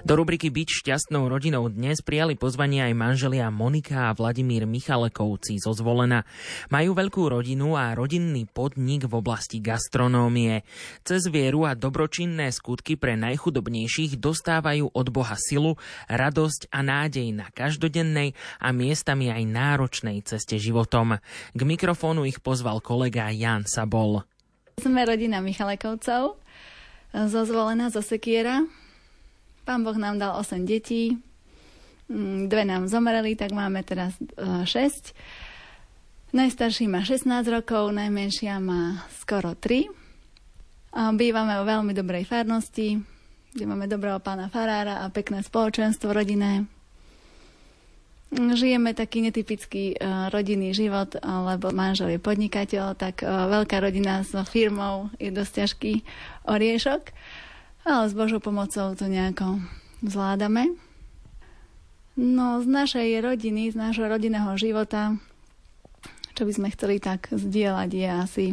Do rubriky Byť šťastnou rodinou dnes prijali pozvanie aj manželia Monika a Vladimír Michalekovci zo Zvolena. Majú veľkú rodinu a rodinný podnik v oblasti gastronómie. Cez vieru a dobročinné skutky pre najchudobnejších dostávajú od Boha silu, radosť a nádej na každodennej a miestami aj náročnej ceste životom. K mikrofónu ich pozval kolega Jan Sabol. Sme rodina Michalekovcov, zo Zvolena, zo Sekiera. Pán Boh nám dal 8 detí, mm, dve nám zomreli, tak máme teraz 6. E, Najstarší má 16 rokov, najmenšia má skoro 3. A bývame o veľmi dobrej farnosti, kde máme dobrého pána farára a pekné spoločenstvo rodinné. Žijeme taký netypický uh, rodinný život, lebo manžel je podnikateľ, tak uh, veľká rodina s firmou je dosť ťažký oriešok. Ale s Božou pomocou to nejako zvládame. No z našej rodiny, z nášho rodinného života, čo by sme chceli tak zdieľať, je asi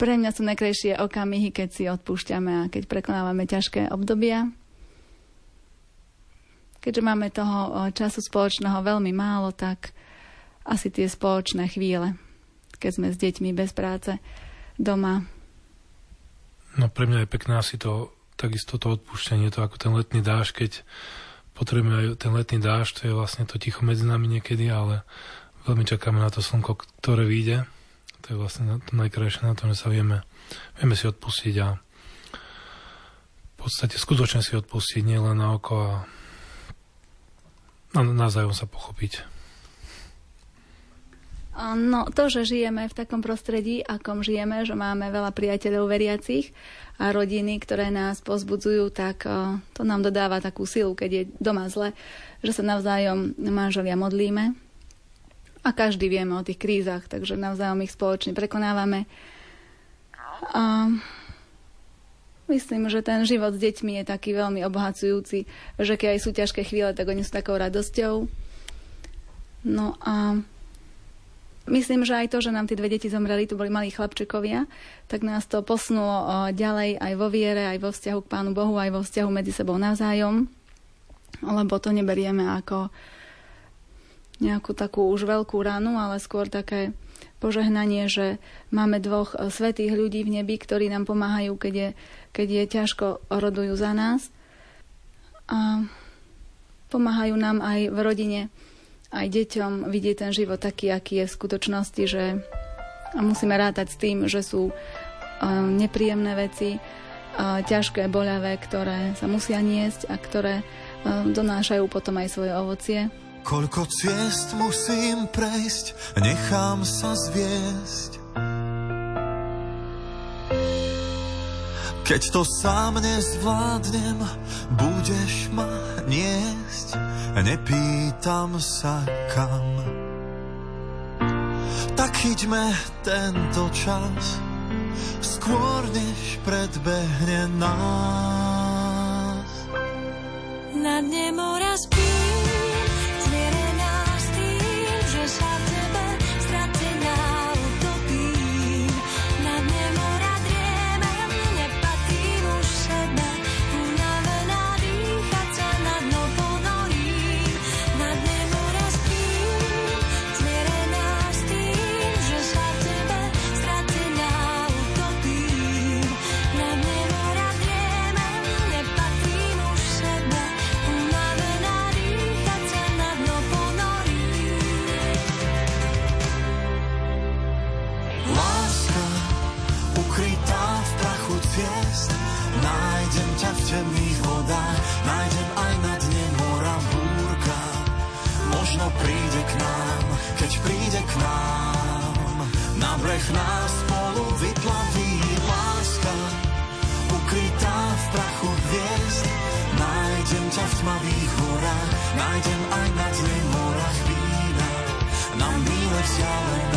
pre mňa sú najkrajšie okamihy, keď si odpúšťame a keď prekonávame ťažké obdobia. Keďže máme toho času spoločného veľmi málo, tak asi tie spoločné chvíle, keď sme s deťmi bez práce doma, No pre mňa je pekné asi to, takisto to odpúšťanie, to ako ten letný dáž, keď potrebujeme aj ten letný dáž, to je vlastne to ticho medzi nami niekedy, ale veľmi čakáme na to slnko, ktoré vyjde. To je vlastne to najkrajšie na to, že sa vieme, vieme si odpustiť a v podstate skutočne si odpustiť, nie len na oko a, a navzájom sa pochopiť. No to, že žijeme v takom prostredí, akom žijeme, že máme veľa priateľov veriacich a rodiny, ktoré nás pozbudzujú, tak to nám dodáva takú silu, keď je doma zle, že sa navzájom manželia modlíme a každý vieme o tých krízach, takže navzájom ich spoločne prekonávame. A myslím, že ten život s deťmi je taký veľmi obohacujúci, že keď aj sú ťažké chvíle, tak oni sú takou radosťou. No a Myslím, že aj to, že nám tie dve deti zomreli, to boli malí chlapčekovia, tak nás to posunulo ďalej aj vo viere, aj vo vzťahu k Pánu Bohu, aj vo vzťahu medzi sebou navzájom, lebo to neberieme ako nejakú takú už veľkú ranu, ale skôr také požehnanie, že máme dvoch e, svetých ľudí v nebi, ktorí nám pomáhajú, keď je, keď je ťažko rodujú za nás. A pomáhajú nám aj v rodine aj deťom vidieť ten život taký, aký je v skutočnosti, že musíme rátať s tým, že sú um, nepríjemné veci, ťažké, boľavé, ktoré sa musia niesť a ktoré um, donášajú potom aj svoje ovocie. Koľko ciest musím prejsť, nechám sa zviesť. Keď to sám nezvládnem, budeš ma niesť, nepýtam sa kam. Tak chyťme tento čas, skôr než predbehne nás. Na dne mora hviezd. Nájdem ťa v temných vodách, nájdem aj na dne mora búrka. Možno príde k nám, keď príde k nám, na breh nás spolu vyplaví láska. Ukrytá v prachu hviezd, nájdem ťa v tmavých horách, nájdem aj na dne morách vína, na míle vzdialených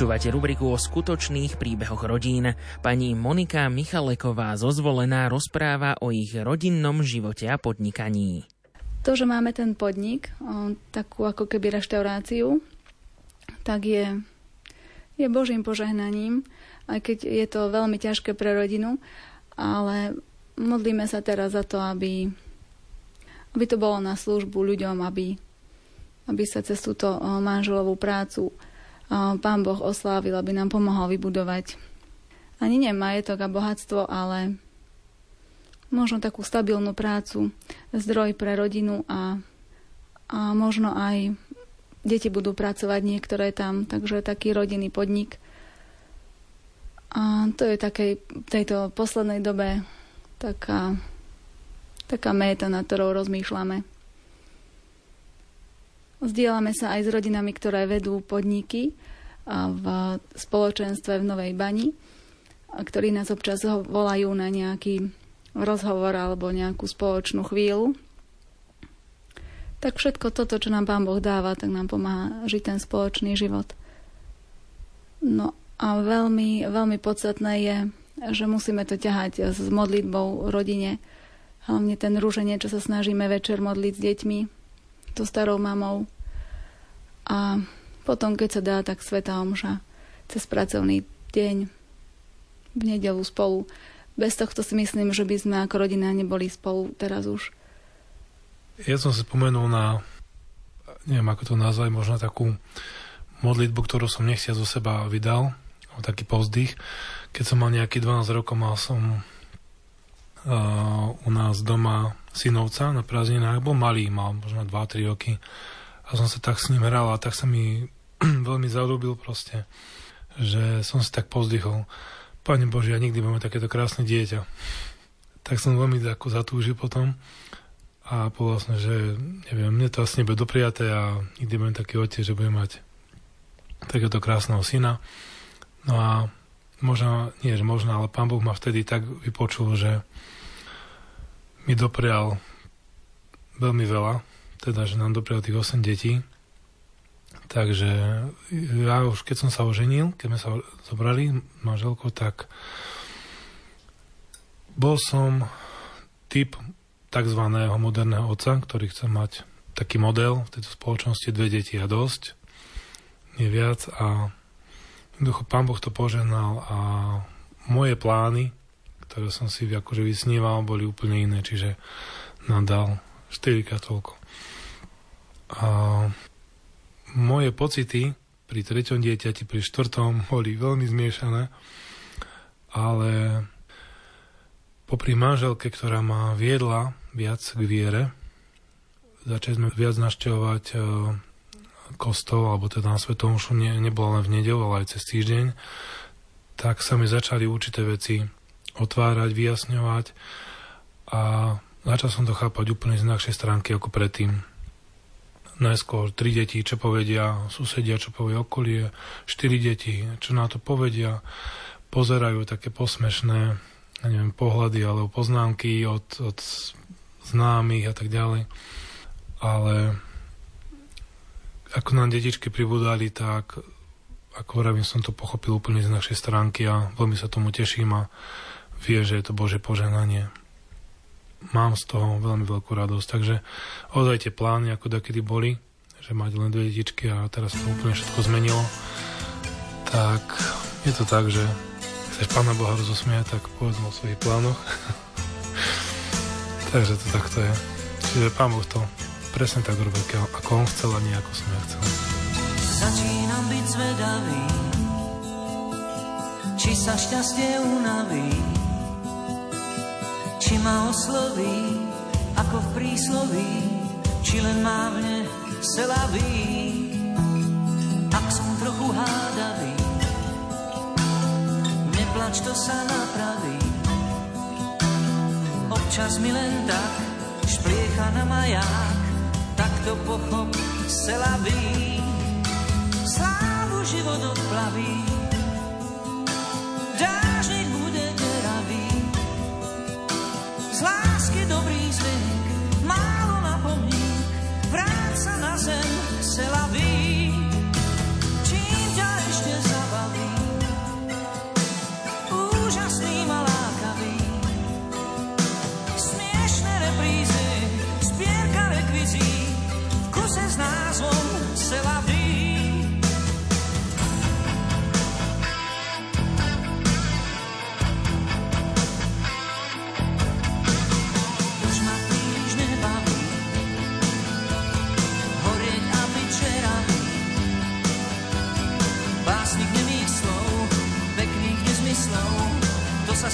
Počúvate rubriku o skutočných príbehoch rodín. Pani Monika Michaleková zo Zvolená rozpráva o ich rodinnom živote a podnikaní. To, že máme ten podnik, takú ako keby reštauráciu, tak je, je Božím požehnaním, aj keď je to veľmi ťažké pre rodinu, ale modlíme sa teraz za to, aby, aby to bolo na službu ľuďom, aby, aby sa cez túto manželovú prácu Pán Boh oslávil, aby nám pomohol vybudovať ani nie majetok a bohatstvo, ale možno takú stabilnú prácu, zdroj pre rodinu a, a možno aj deti budú pracovať niektoré tam, takže taký rodinný podnik. A to je takej, tejto poslednej dobe taká, taká méta, nad ktorou rozmýšľame. Zdieľame sa aj s rodinami, ktoré vedú podniky v spoločenstve v Novej Bani, ktorí nás občas volajú na nejaký rozhovor alebo nejakú spoločnú chvíľu. Tak všetko toto, čo nám Pán Boh dáva, tak nám pomáha žiť ten spoločný život. No a veľmi, veľmi podstatné je, že musíme to ťahať s modlitbou rodine. Hlavne ten rúženie, čo sa snažíme večer modliť s deťmi, so starou mamou. A potom, keď sa dá, tak Sveta Omša cez pracovný deň v nedelu spolu. Bez tohto si myslím, že by sme ako rodina neboli spolu teraz už. Ja som si spomenul na, neviem ako to nazvať, možno takú modlitbu, ktorú som nechcia zo seba vydal, o taký povzdych. Keď som mal nejaký 12 rokov, mal som uh, u nás doma synovca na prázdninách, bol malý, mal možno 2-3 roky a som sa tak s ním hral a tak sa mi veľmi zalúbil proste, že som si tak pozdychol. Pane Bože, ja nikdy budem takéto krásne dieťa. Tak som veľmi ako zatúžil potom a povedal som, že neviem, mne to asi nebude dopriaté a nikdy budem taký otec, že budem mať takéto krásneho syna. No a možno, nie že možno, ale pán Boh ma vtedy tak vypočul, že mi doprial veľmi veľa, teda, že nám doprial tých 8 detí. Takže ja už keď som sa oženil, keď sme sa zobrali manželkou, tak bol som typ tzv. moderného otca, ktorý chce mať taký model v tejto spoločnosti, dve deti a dosť, nie viac a jednoducho pán Boh to poženal a moje plány, ktoré som si akože vysníval, boli úplne iné, čiže nadal 4 toľko. A moje pocity pri treťom dieťati, pri štvrtom boli veľmi zmiešané, ale popri manželke, ktorá ma viedla viac k viere, začali sme viac naštevovať e, kostol, alebo teda na Svetom Šu ne, nebola len v nedelu, ale aj cez týždeň, tak sa mi začali určité veci otvárať, vyjasňovať a začal som to chápať úplne z inakšej stránky ako predtým. Najskôr tri deti, čo povedia susedia, čo povie okolie, štyri deti, čo na to povedia. pozerajú také posmešné neviem, pohľady alebo poznámky od, od známych a tak ďalej. Ale ako nám detičky pribudali, tak ako hovorím, som to pochopil úplne z našej stránky a veľmi sa tomu teším a vie, že je to Bože požehnanie. Mám z toho veľmi veľkú radosť, takže ozaj tie plány, ako dokedy boli, že mať len dve detičky a teraz to úplne všetko zmenilo, tak je to tak, že chceš Pána Boha rozosmiať, tak povedz o svojich plánoch. takže to takto je. Čiže Pán Boh to presne tak robil, ako on chcel a nie ako som ja chcel. Začínam byť zvedavý, či sa šťastie unaví, či ma osloví, ako v prísloví, či len mávne selaví. Ak som trochu hádavý, neplač, to sa napraví. Občas mi len tak špliecha na maják, tak to pochop selaví slávu život odplaví.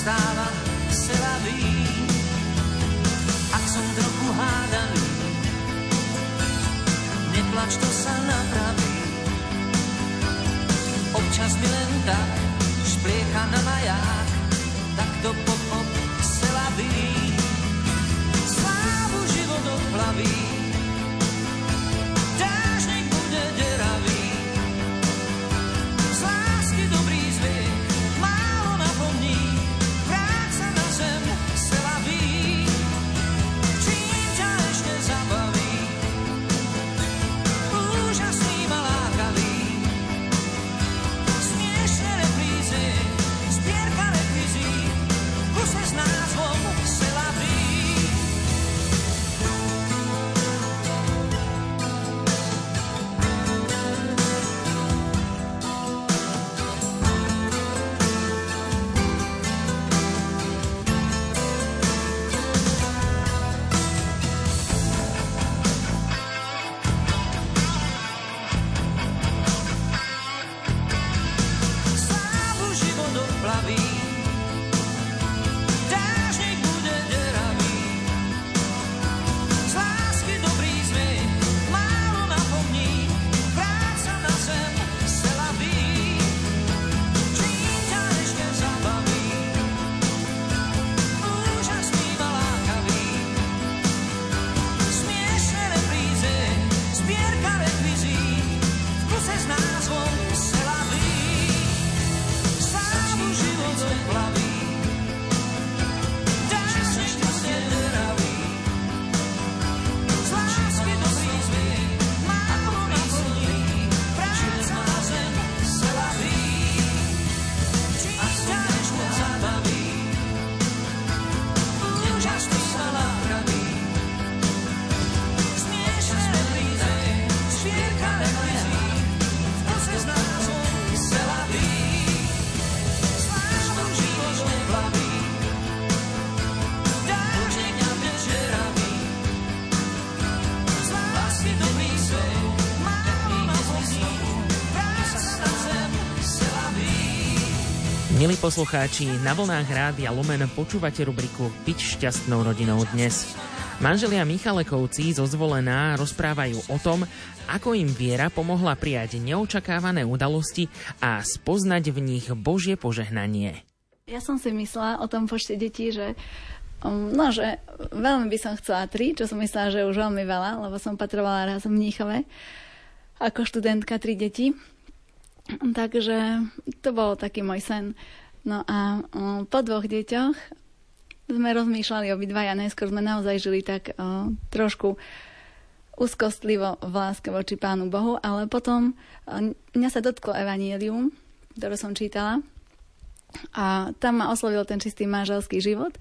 To sa stáva selavý. Ak som trochu hádavý, neplač, to sa napraví. Občas mi len tak špliecha na maják, poslucháči, na vlnách rádia Lumen počúvate rubriku Byť šťastnou rodinou dnes. Manželia Michalekovci zo zvolená rozprávajú o tom, ako im viera pomohla prijať neočakávané udalosti a spoznať v nich Božie požehnanie. Ja som si myslela o tom počte detí, že um, no, že veľmi by som chcela tri, čo som myslela, že už veľmi veľa, lebo som patrovala raz v Mníchove ako študentka tri deti. Takže to bol taký môj sen. No a po dvoch deťoch sme rozmýšľali obidvaja. Najskôr sme naozaj žili tak o, trošku úzkostlivo v láske voči Pánu Bohu, ale potom o, mňa sa dotklo Evangelium, ktoré som čítala a tam ma oslovil ten čistý manželský život,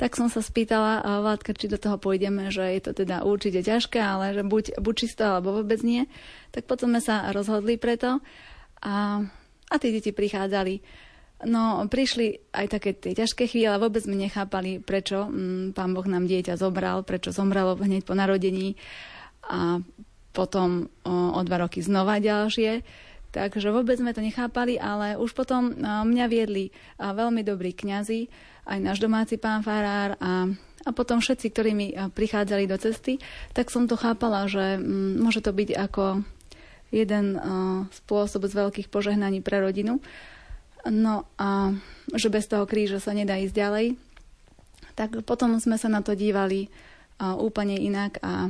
tak som sa spýtala Vládka, či do toho pôjdeme, že je to teda určite ťažké, ale že buď, buď čisto, alebo vôbec nie. Tak potom sme sa rozhodli preto a, a tie deti prichádzali. No, prišli aj také tie ťažké chvíle, vôbec sme nechápali, prečo mm, pán Boh nám dieťa zobral, prečo zomrelo hneď po narodení a potom o, o dva roky znova ďalšie. Takže vôbec sme to nechápali, ale už potom mňa viedli veľmi dobrí kňazi, aj náš domáci pán farár a, a potom všetci, ktorí mi prichádzali do cesty, tak som to chápala, že m, môže to byť ako jeden spôsob z veľkých požehnaní pre rodinu. No a že bez toho kríža sa nedá ísť ďalej. Tak potom sme sa na to dívali úplne inak a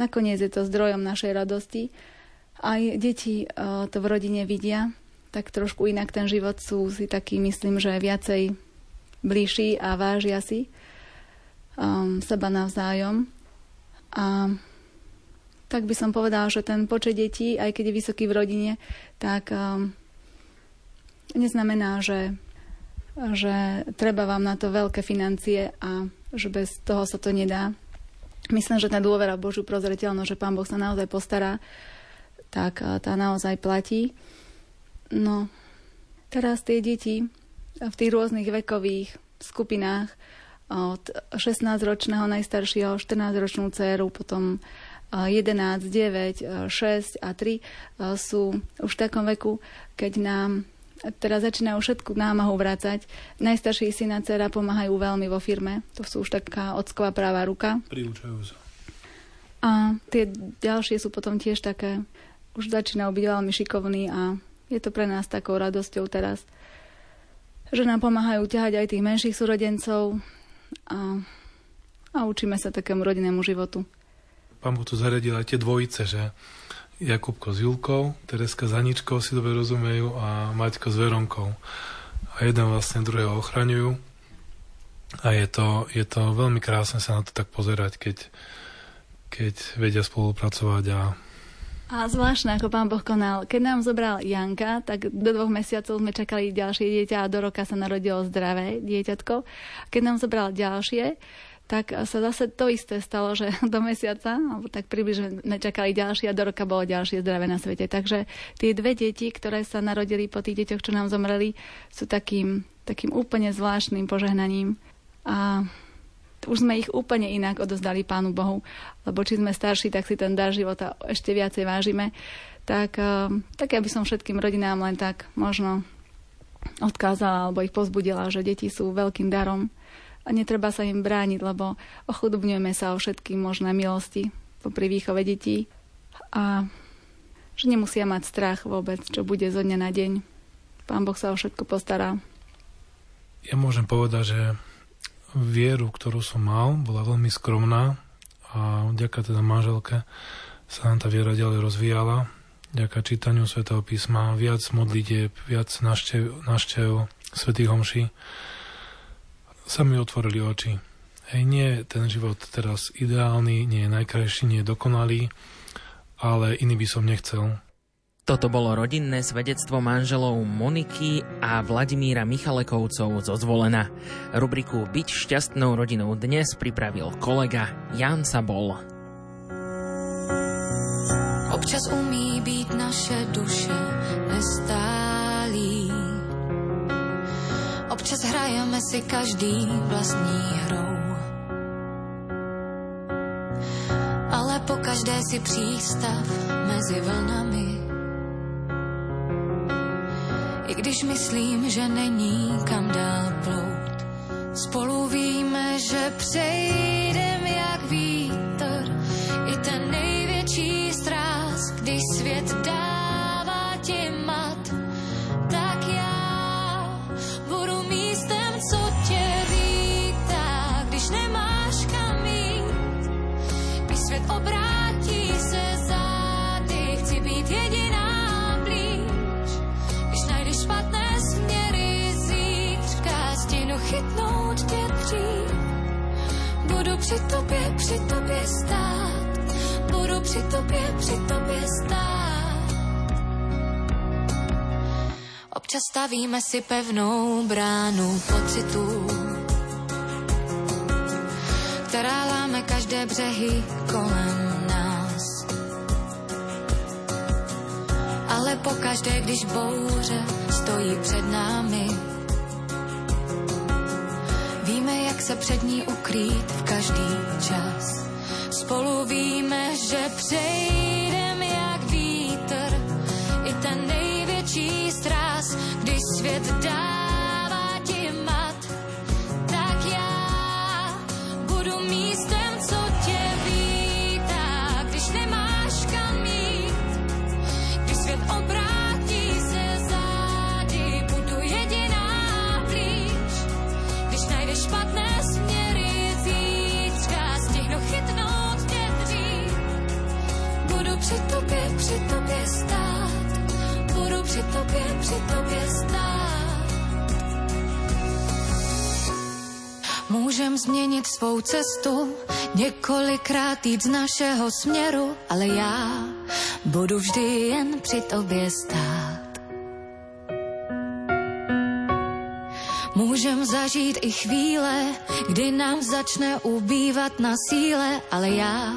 nakoniec je to zdrojom našej radosti aj deti to v rodine vidia, tak trošku inak ten život sú si taký, myslím, že viacej bližší a vážia si um, seba navzájom. A tak by som povedala, že ten počet detí, aj keď je vysoký v rodine, tak um, neznamená, že, že treba vám na to veľké financie a že bez toho sa to nedá. Myslím, že tá dôvera Božiu prozreteľnosť, že Pán Boh sa naozaj postará tak tá naozaj platí. No, teraz tie deti v tých rôznych vekových skupinách od 16-ročného najstaršieho, 14-ročnú dceru, potom 11, 9, 6 a 3 sú už v takom veku, keď nám teraz začínajú všetku námahu vrácať. Najstarší syn a dcera pomáhajú veľmi vo firme. To sú už taká ocková práva ruka. Priučajú sa. A tie ďalšie sú potom tiež také už začínajú byť veľmi šikovní a je to pre nás takou radosťou teraz, že nám pomáhajú ťahať aj tých menších súrodencov a, a učíme sa takému rodinnému životu. Pán Boh tu zaradil aj tie dvojice, že Jakubko s Julkou, Tereska s Aničkou si dobre rozumejú a Maťko s Veronkou. A jeden vlastne druhého ochraňujú. A je to, je to veľmi krásne sa na to tak pozerať, keď, keď vedia spolupracovať a a zvláštne, ako pán Boh konal. Keď nám zobral Janka, tak do dvoch mesiacov sme čakali ďalšie dieťa a do roka sa narodilo zdravé dieťatko. Keď nám zobral ďalšie, tak sa zase to isté stalo, že do mesiaca, alebo tak približne čakali ďalšie a do roka bolo ďalšie zdravé na svete. Takže tie dve deti, ktoré sa narodili po tých deťoch, čo nám zomreli, sú takým, takým úplne zvláštnym požehnaním. A už sme ich úplne inak odozdali Pánu Bohu, lebo či sme starší, tak si ten dar života ešte viacej vážime. Tak, eh, tak ja by som všetkým rodinám len tak možno odkázala alebo ich pozbudila, že deti sú veľkým darom a netreba sa im brániť, lebo ochudobňujeme sa o všetky možné milosti pri výchove detí a že nemusia mať strach vôbec, čo bude zo dňa na deň. Pán Boh sa o všetko postará. Ja môžem povedať, že vieru, ktorú som mal, bola veľmi skromná a vďaka teda manželke sa nám tá viera ďalej rozvíjala. Vďaka čítaniu svätého písma, viac modlitieb, viac naštev, naštev svätých homší sa mi otvorili oči. Hej, nie je ten život teraz ideálny, nie je najkrajší, nie je dokonalý, ale iný by som nechcel. Toto bolo rodinné svedectvo manželov Moniky a Vladimíra Michalekovcov zo Zvolena. Rubriku Byť šťastnou rodinou dnes pripravil kolega Jan Sabol. Občas umí byť naše duše nestálý. Občas hrajeme si každý vlastní hrou. Ale po každé si přístav mezi vlnami i když myslím, že není kam dál plout. Spolu víme, že přejdem jak když svět obrátí se zády, chci být jediná blíž, když najdeš špatné směry zít. chytnout tě dřív. Budu při tobě, při tobě stát. Budu při tobě, při tobě stát. Občas stavíme si pevnou bránu pocitů, břehy kolem nás. Ale pokaždé, když bouře stojí před námi, víme, jak se před ní ukrýt v každý čas. Spolu víme, že přejdem při tobě stát, budu při tobě, při tobě stát. Můžem změnit svou cestu, několikrát jít z našeho směru, ale já budu vždy jen při tobě stát. Můžem zažít i chvíle, kdy nám začne ubývat na síle, ale já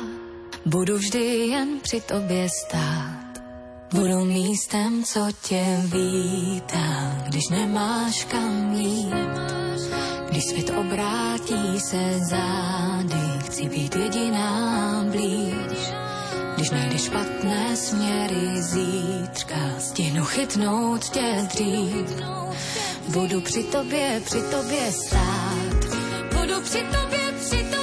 budu vždy jen při tobě stát. Budu místem, co tě vítá, když nemáš kam jít. Když svět obrátí se zády, chci být jediná blíž. Když najdeš špatné směry zítřka, stihnu chytnout tě dřív. Budu při tobě, při tobě stát. Budu při tobě, při tobě